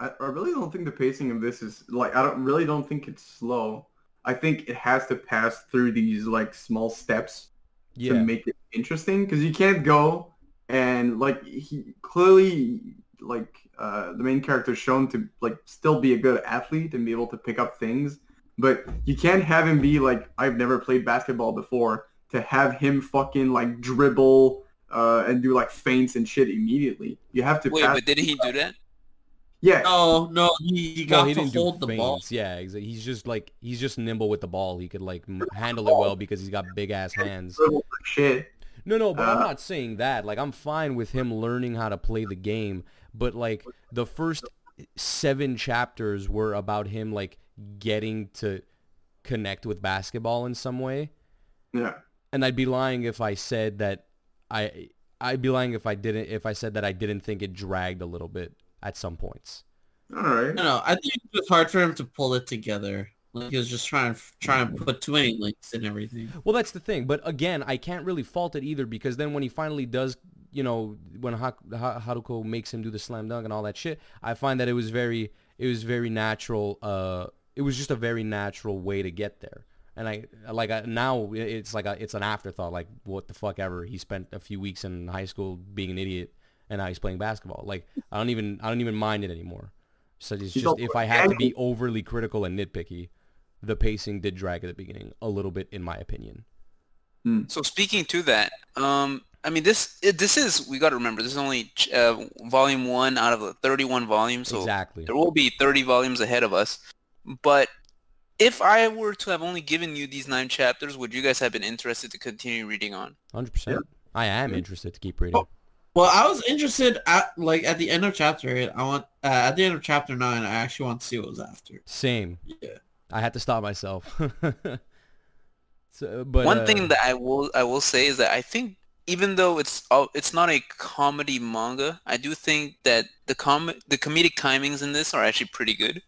I, I really don't think the pacing of this is like I don't really don't think it's slow. I think it has to pass through these like small steps Yeah. to make it interesting because you can't go and like he clearly like uh, the main character is shown to like still be a good athlete and be able to pick up things but you can't have him be like I've never played basketball before to have him fucking like dribble uh, and do like feints and shit immediately you have to Wait, pass but did he do that? yeah No, no, he, he No, got he to didn't hold do the ball. feints. Yeah, exa- he's just like he's just nimble with the ball. He could like handle it well because he's got big ass hands. shit No, no, but I'm Uh, not saying that. Like I'm fine with him learning how to play the game, but like the first seven chapters were about him like getting to connect with basketball in some way. yeah And I'd be lying if I said that I I'd be lying if I didn't if I said that I didn't think it dragged a little bit at some points. all right No, no, I think it was hard for him to pull it together. Like he was just trying trying to put too many links and everything. Well, that's the thing. But again, I can't really fault it either because then when he finally does, you know, when ha- ha- Haruko makes him do the slam dunk and all that shit, I find that it was very, it was very natural. Uh, it was just a very natural way to get there. And I like I, now it's like a, it's an afterthought. Like what the fuck ever. He spent a few weeks in high school being an idiot, and now he's playing basketball. Like I don't even I don't even mind it anymore. So it's just if I had to be overly critical and nitpicky, the pacing did drag at the beginning a little bit, in my opinion. So speaking to that, um, I mean this it, this is we got to remember this is only uh, volume one out of the 31 volumes, so exactly. there will be 30 volumes ahead of us. But if I were to have only given you these nine chapters, would you guys have been interested to continue reading on? Hundred percent. I am interested to keep reading. Oh. Well, I was interested at like at the end of chapter eight. I want uh, at the end of chapter nine. I actually want to see what was after. Same. Yeah. I had to stop myself. so, but One uh, thing that I will I will say is that I think even though it's all- it's not a comedy manga, I do think that the com the comedic timings in this are actually pretty good.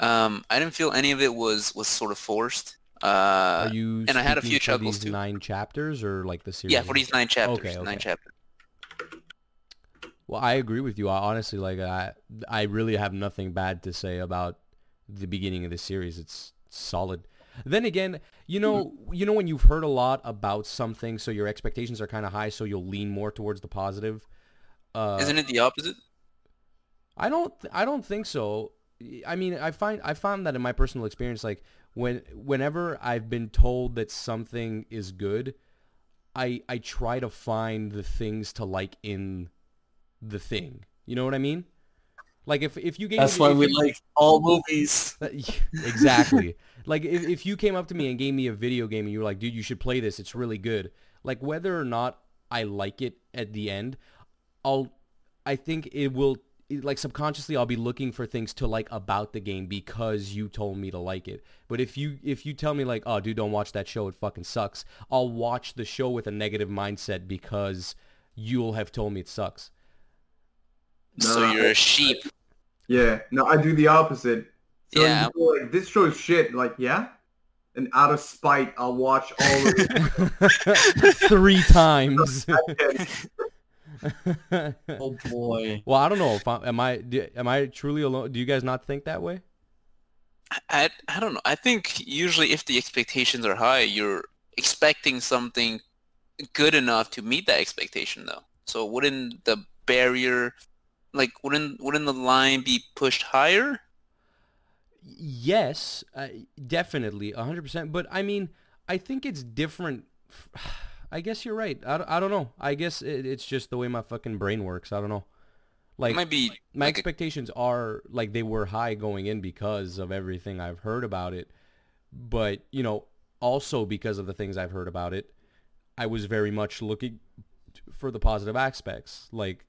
Um, I didn't feel any of it was was sort of forced. Uh, are you and I had a few chuckles, too. nine chapters or like the series? yeah, for these nine chapters, Okay, nine chapters. Well, I agree with you. I honestly like I I really have nothing bad to say about the beginning of the series. It's solid. Then again, you know, you know when you've heard a lot about something, so your expectations are kind of high, so you'll lean more towards the positive. Uh, Isn't it the opposite? I don't I don't think so. I mean, I find I found that in my personal experience like when whenever I've been told that something is good, I I try to find the things to like in the thing. You know what I mean? Like if if you gave That's me, why we you- like all movies. Uh, exactly. like if, if you came up to me and gave me a video game and you were like, dude, you should play this. It's really good. Like whether or not I like it at the end, I'll, I think it will, like subconsciously I'll be looking for things to like about the game because you told me to like it. But if you, if you tell me like, oh dude, don't watch that show. It fucking sucks. I'll watch the show with a negative mindset because you'll have told me it sucks. so No. you're a sheep. Yeah, no, I do the opposite. So Yeah. you go like this show's shit. Like, yeah, and out of spite, I'll watch all of it. Three times. Oh boy. Well, I don't know if I, am I do, am I truly alone. Do you guys not think that way? I, I don't know. I think usually if the expectations are high, you're expecting something good enough to meet that expectation, though. So wouldn't the barrier, like, wouldn't wouldn't the line be pushed higher? Yes, uh, definitely, 100%. But I mean, I think it's different. I guess you're right. I, don't- I don't know. I guess it, it's just the way my fucking brain works. I don't know. Like be my like a- expectations are like they were high going in because of everything I've heard about it. But, you know, also because of the things I've heard about it, I was very much looking for the positive aspects. Like,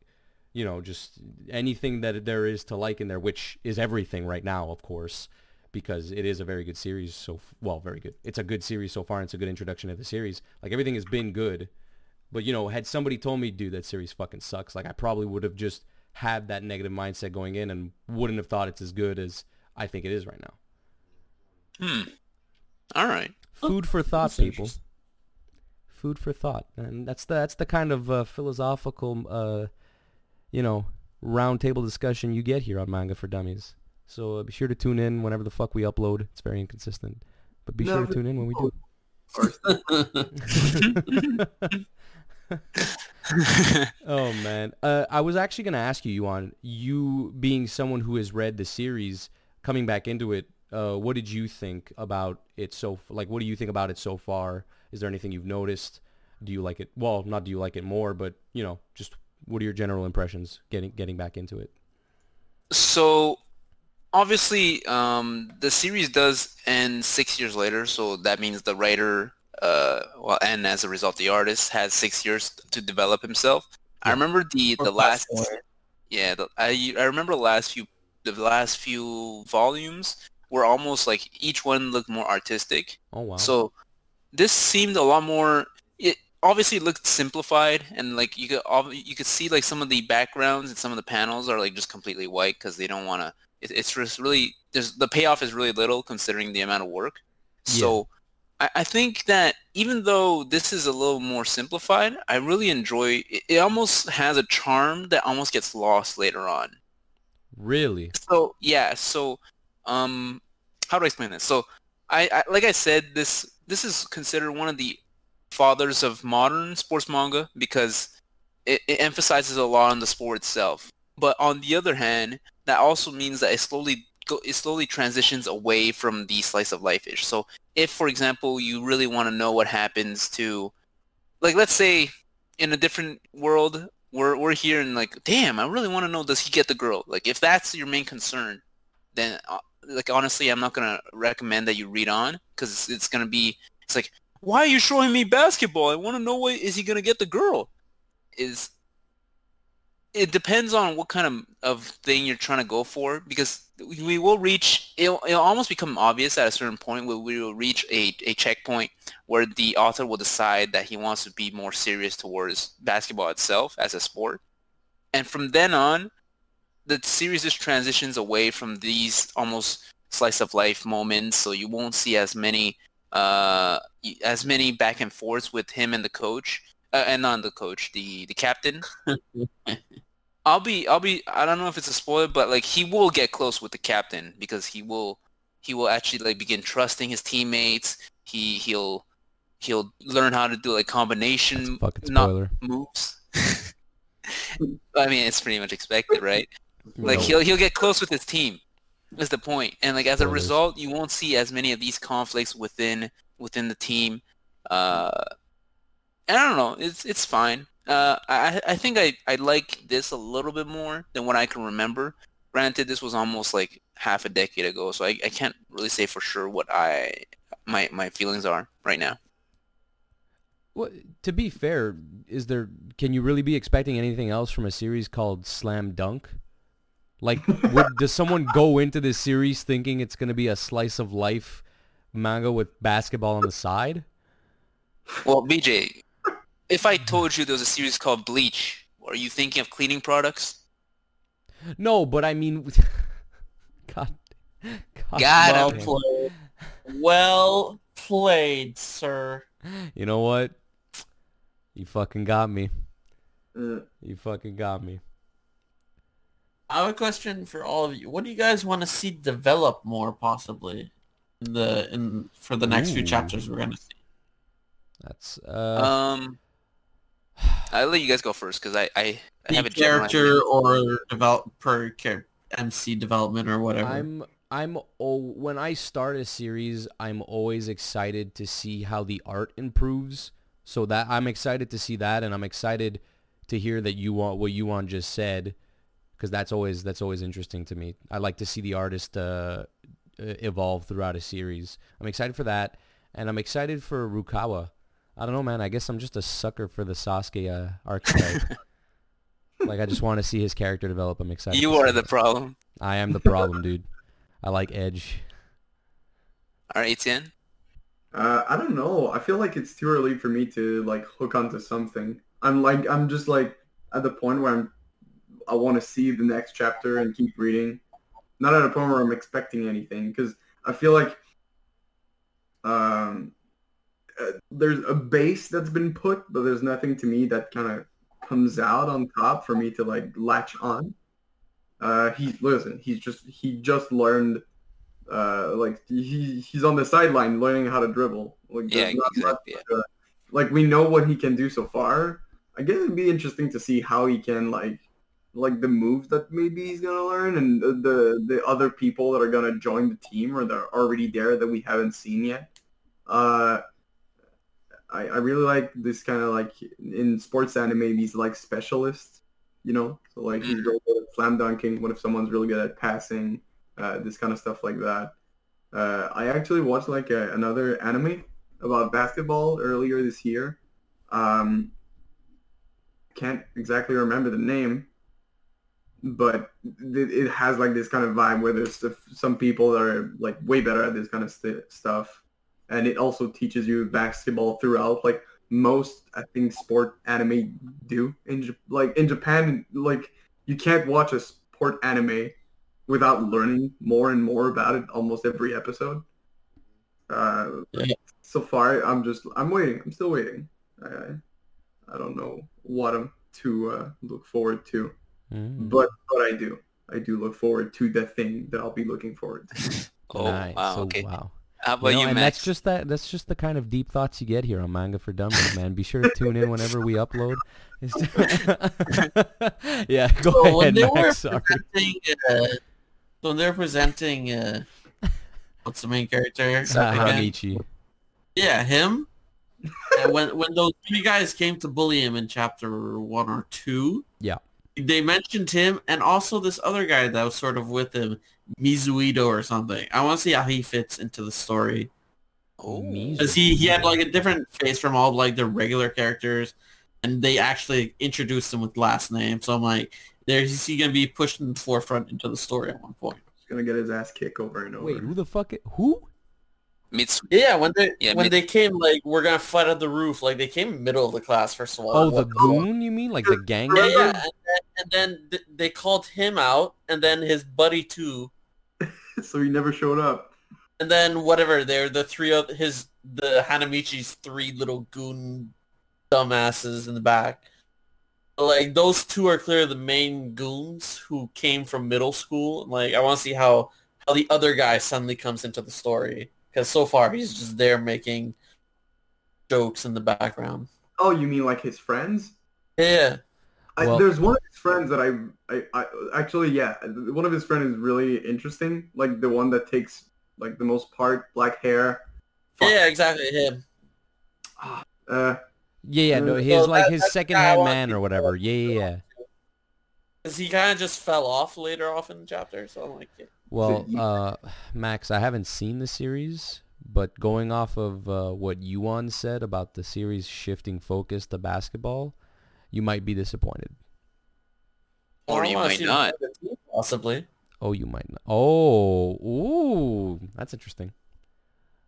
you know, just anything that there is to like in there, which is everything right now, of course, because it is a very good series. So, f- well, very good. It's a good series so far. And it's a good introduction to the series. Like everything has been good. But, you know, had somebody told me, dude, that series fucking sucks, like I probably would have just had that negative mindset going in and wouldn't have thought it's as good as I think it is right now. hmm. All right. Food for thought, That's people. Food for thought, and that's the that's the kind of uh, philosophical, uh, you know, roundtable discussion you get here on Manga for Dummies. So uh, be sure to tune in whenever the fuck we upload. It's very inconsistent, but be sure to tune in when we do. It. Oh man, uh, I was actually gonna ask you, Yuan. You being someone who has read the series, coming back into it, uh, what did you think about it so? f- Like, what do you think about it so far? Is there anything you've noticed? Do you like it? Well, not do you like it more, but you know, just what are your general impressions getting getting back into it? So obviously, um, the series does end six years later, so that means the writer, uh, well, and as a result, the artist has six years to develop himself. I remember the Or the last, yeah, the, I I remember the last few the last few volumes were almost like each one looked more artistic. Oh wow. So this seemed a lot more. It obviously looked simplified, and like you could you could see like some of the backgrounds and some of the panels are like just completely white because they don't want to. It, it's just really there's the payoff is really little considering the amount of work. So I, I think that even though this is a little more simplified, I really enjoy. It, it almost has a charm that almost gets lost later on. really? So yeah, so um, how do I explain this? So I, I like I said, this this is considered one of the fathers of modern sports manga because it, it emphasizes a lot on the sport itself. But on the other hand, that also means that it slowly it slowly transitions away from the slice of life ish. So if, for example, you really want to know what happens to, like, let's say in a different world, we're we're here and like, damn, I really want to know does he get the girl? Like, if that's your main concern, then uh, like honestly, I'm not gonna recommend that you read on because it's, it's gonna be it's like, why are you showing me basketball? I want to know what is he gonna get the girl? Is it depends on what kind of, of thing you're trying to go for because we will reach it'll, it'll almost become obvious at a certain point where we will reach a, a checkpoint where the author will decide that he wants to be more serious towards basketball itself as a sport. And from then on the series just transitions away from these almost slice of life moments so you won't see as many uh as many back and forths with him and the coach uh, and not the coach the the captain I'll be I'll be I don't know if it's a spoiler, but like he will get close with the captain because he will he will actually like begin trusting his teammates. He he'll he'll learn how to do like combination not moves. I mean, it's pretty much expected, right? Like No. he'll he'll get close with his team. Is the point, and like as a result, you won't see as many of these conflicts within within the team. Uh, I don't know. It's it's fine. Uh, I I think I I like this a little bit more than what I can remember. Granted, this was almost like half a decade ago, so I, I can't really say for sure what I my my feelings are right now. Well, to be fair, is there? Can you really be expecting anything else from a series called Slam Dunk? Like, would, does someone go into this series thinking it's going to be a slice of life manga with basketball on the side? Well, BJ, if I told you there was a series called Bleach, are you thinking of cleaning products? No, but I mean, God, God Got well played. Well played, sir. You know what? You fucking got me. Uh, You fucking got me. I have a question for all of you. What do you guys want to see develop more, possibly, in the in for the next few chapters we're gonna see? That's uh, Um, I'll let you guys go first because I, I, I have a The character or develop per MC development or whatever. I'm I'm oh, when I start a series, I'm always excited to see how the art improves. So that I'm excited to see that, and I'm excited to hear that you want what you want just said, because that's always that's always interesting to me. I like to see the artist uh, uh, evolve throughout a series. I'm excited for that, and I'm excited for Rukawa. I don't know, man. I guess I'm just a sucker for the Sasuke uh, archetype. like I just want to see his character develop. I'm excited. You are the it. problem. I am the problem, dude. I like Edge. All right, Etienne. Uh, I don't know. I feel like it's too early for me to like hook onto something. I'm like I'm just like at the point where I'm I want to see the next chapter and keep reading. Not at a point where I'm expecting anything because I feel like um uh, there's a base that's been put, but there's nothing to me that kind of comes out on top for me to like latch on. Uh, he listen. He's just he just learned. Uh, like he he's on the sideline learning how to dribble. Like Yeah, not much, exactly, yeah. uh, like we know what he can do so far. I guess it'd be interesting to see how he can like like the moves that maybe he's gonna learn and the the, the other people that are gonna join the team or that are already there that we haven't seen yet. Uh, I I really like this kind of like in sports anime these like specialists, you know. So like he's really good at slam dunking. What if someone's really good at passing? Uh, this kind of stuff like that. Uh, I actually watched like a, another anime about basketball earlier this year. Um, can't exactly remember the name, but it, it has like this kind of vibe where there's some people that are like way better at this kind of st- stuff, and it also teaches you basketball throughout. Like most, I think, sport anime do in like in Japan, like you can't watch a sport anime without learning more and more about it almost every episode. Uh, Yeah. So far, I'm just I'm waiting. I'm still waiting. I I don't know what I'm to uh, look forward to, Mm. but but I do. I do look forward to the thing that I'll be looking forward to. Oh nice. wow. So, Okay. wow. How about You you, know, and Max? that's just that. That's just the kind of deep thoughts you get here on Manga for Dummies, man. Be sure to tune in whenever we upload. Yeah, go So when ahead, they were Max. Sorry. uh, so when they're presenting, uh, what's the main character? Uh. Yeah, him. and when when those three guys came to bully him in chapter one or two, Yeah. they mentioned him and also this other guy that was sort of with him, Mizuito or something. I want to see how he fits into the story oh. because he he had like a different face from all like the regular characters, and they actually introduced him with last name. So I'm like, there is he gonna be pushed in the forefront into the story at one point? He's gonna get his ass kicked over and over. Wait, who the fuck? i- Who? Mitsu. Yeah, when they Yeah, when mid- they came like we're gonna fight at the roof, like they came middle of the class first of all. Oh, the goon? You mean like the gang? Yeah, yeah, and then, and then th- they called him out, and then his buddy too, so he never showed up. and then whatever. They're the three of his the Hanamichi's three little goon dumbasses in the back. Like those two are clearly the main goons who came from middle school. Like I want to see how how the other guy suddenly comes into the story because so far he's just there making jokes in the background. Oh, you mean like his friends? Yeah. I, Well- there's one of his friends that I, I, I actually yeah, one of his friends is really interesting. Like the one that takes like the most part, black hair. Fuck. Yeah, exactly him. Uh, Yeah, yeah. No, So like that- his that's the second guy I hand man or whatever. Yeah, yeah, yeah. Because he kind of just fell off later off in the chapter, so I'm like, yeah. Well, you- uh, Max, I haven't seen the series, but going off of uh, what Yuan said about the series shifting focus to basketball, you might be disappointed. Or you might not. Possibly. Oh, you might not. Oh, ooh, that's interesting.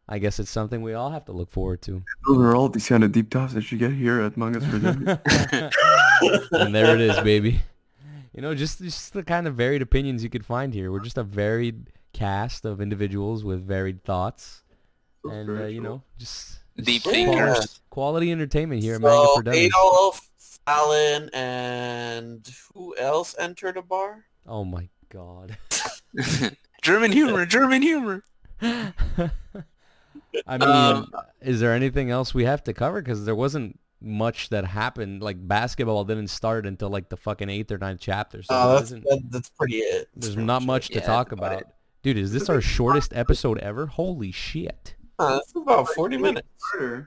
I guess it's something we all have to look forward to. those are all these kind of deep dives that you get here at Mangas for and there it is, baby. You know, just just the kind of varied opinions you could find here. We're just a varied cast of individuals with varied thoughts, and uh, you know, just, just Deep thinkers. quality entertainment here at Manga So for Dummies. Adolf, Fallon, and who else entered a bar? Oh my god. German humor. German humor. I mean, Um, is there anything else we have to cover? Because there wasn't much that happened. Like basketball didn't start until like the fucking eighth or ninth chapter. So Oh, there that's, isn't- that, that's pretty it. there's not much to Yeah, talk about about. Dude, is this our shortest episode ever? Holy shit. Uh, that's about 40 minutes.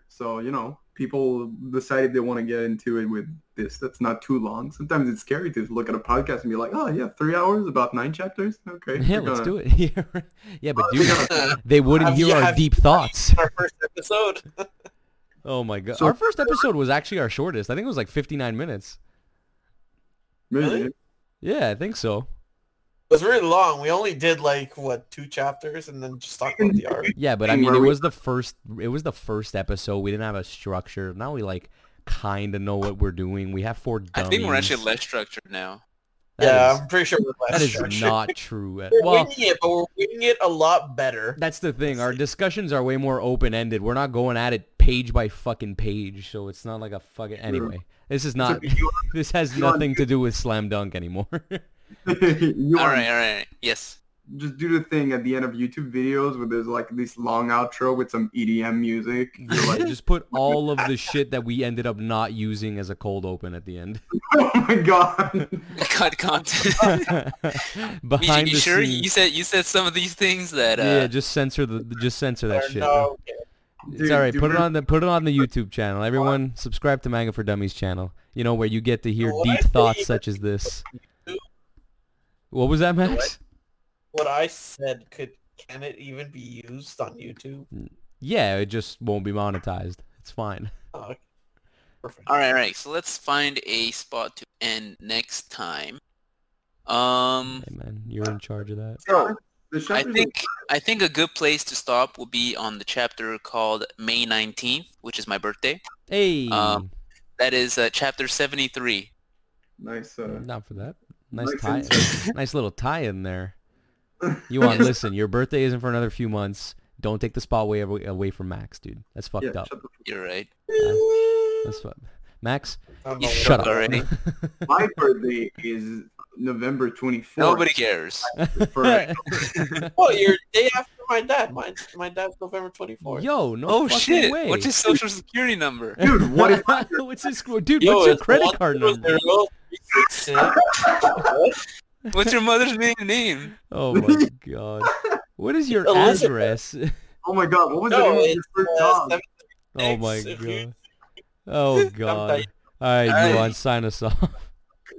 So you know, people decided they want to get into it with this. That's not too long. Sometimes it's scary to look at a podcast and be like, oh yeah, three hours about nine chapters. Okay, Yeah, let's gonna- do it. yeah, but dude, Uh, they wouldn't Have hear you- our deep thoughts. our first episode. Oh my god. So- our first episode was actually our shortest. I think it was like 59 minutes. Really? Yeah, I think so. It was really long. We only did like what two chapters and then just talked about the art. Yeah, but I mean, it was the first. It was the first episode. We didn't have a structure. Now we like kind of know what we're doing. We have four I think we're actually less structured now. That yeah, is- I'm pretty sure we're less that is structured. not true. At, We're well, winging it, but we're winging it a lot better. that's the thing. Our discussions are way more open ended. We're not going at it page by fucking page, so it's not like a fucking. Anyway, this is not. This has you nothing to do with slam dunk anymore. you All are- right, all right. Yes. just do the thing at the end of YouTube videos where there's like this long outro with some EDM music. You're like, Just put all of the shit that we ended up not using as a cold open at the end. oh my god. Cut content. Behind you, the sure? scenes. You said you said some of these things that uh, yeah, just censor the just censor that shit. no, It's Dude, all right. Put it on the put it on the YouTube channel. Everyone, subscribe to Manga for Dummies channel. You know where you get to hear What deep thoughts such as this. What was that, Max? what I said could can it even be used on YouTube? Yeah, it just won't be monetized. It's fine. Oh, okay. Perfect. All right, all right. So let's find a spot to end next time. Um, Hey man, you're in charge of that. So, the I think I think a good place to stop will be on the chapter called May 19th, which is my birthday. Hey, Um, That is uh, chapter 73. nice. Uh, not for that. Nice nice tie. nice little tie in there. You want listen? Your birthday isn't for another few months. Don't take the spot away away from Max, dude. That's fucked yeah, up. shut You're right. That's what. Max, You shut up already. My birthday is November 24th. Nobody cares. well, Oh, you're day after my dad. Mine's my dad's November 24th. Yo, no Oh fucking shit! way. What's his social security number? Dude, what if what's his? Dude, Yo, what's your credit card number? zero three six six. What's your mother's maiden name? Oh my god. What is your Elizabeth. address? Oh my god, what was the No, name of your first uh, dog? seven Oh my six. If you- god. Oh god. dying. Alright, Alright. Yuan, sign us off.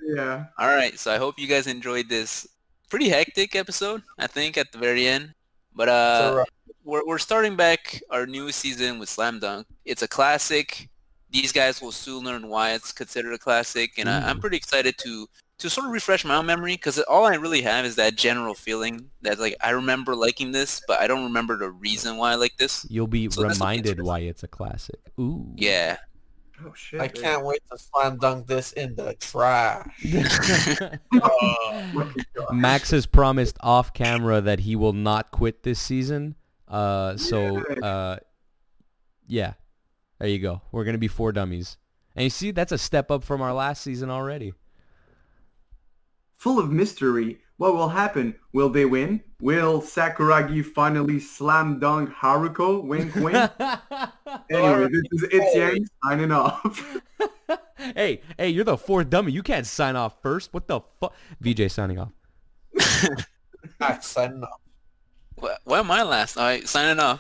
Yeah. All right, so I hope you guys enjoyed this pretty hectic episode. I think at the very end, but uh, So, we're we're starting back our new season with Slam Dunk. It's a classic. These guys will soon learn why it's considered a classic, and I, I'm pretty excited to to sort of refresh my own memory because all I really have is that general feeling that like I remember liking this, but I don't remember the reason why I like this. You'll be So this will be reminded why it's a classic. Ooh. Yeah. Oh shit. I dude. can't wait to slam dunk this in the trash. Uh, Max has promised off camera that he will not quit this season. Uh, so uh, yeah, there you go. We're gonna be four dummies, and you see that's a step up from our last season already. Full of mystery. What will happen? Will they win? Will Sakuragi finally slam dunk Haruko? Wink wink. anyway, this is It's Yuan signing off. hey, hey, you're the fourth dummy. You can't sign off first. What the fuck? VJ signing off. Max, signing off. Wh- Why am I last? All right, signing off.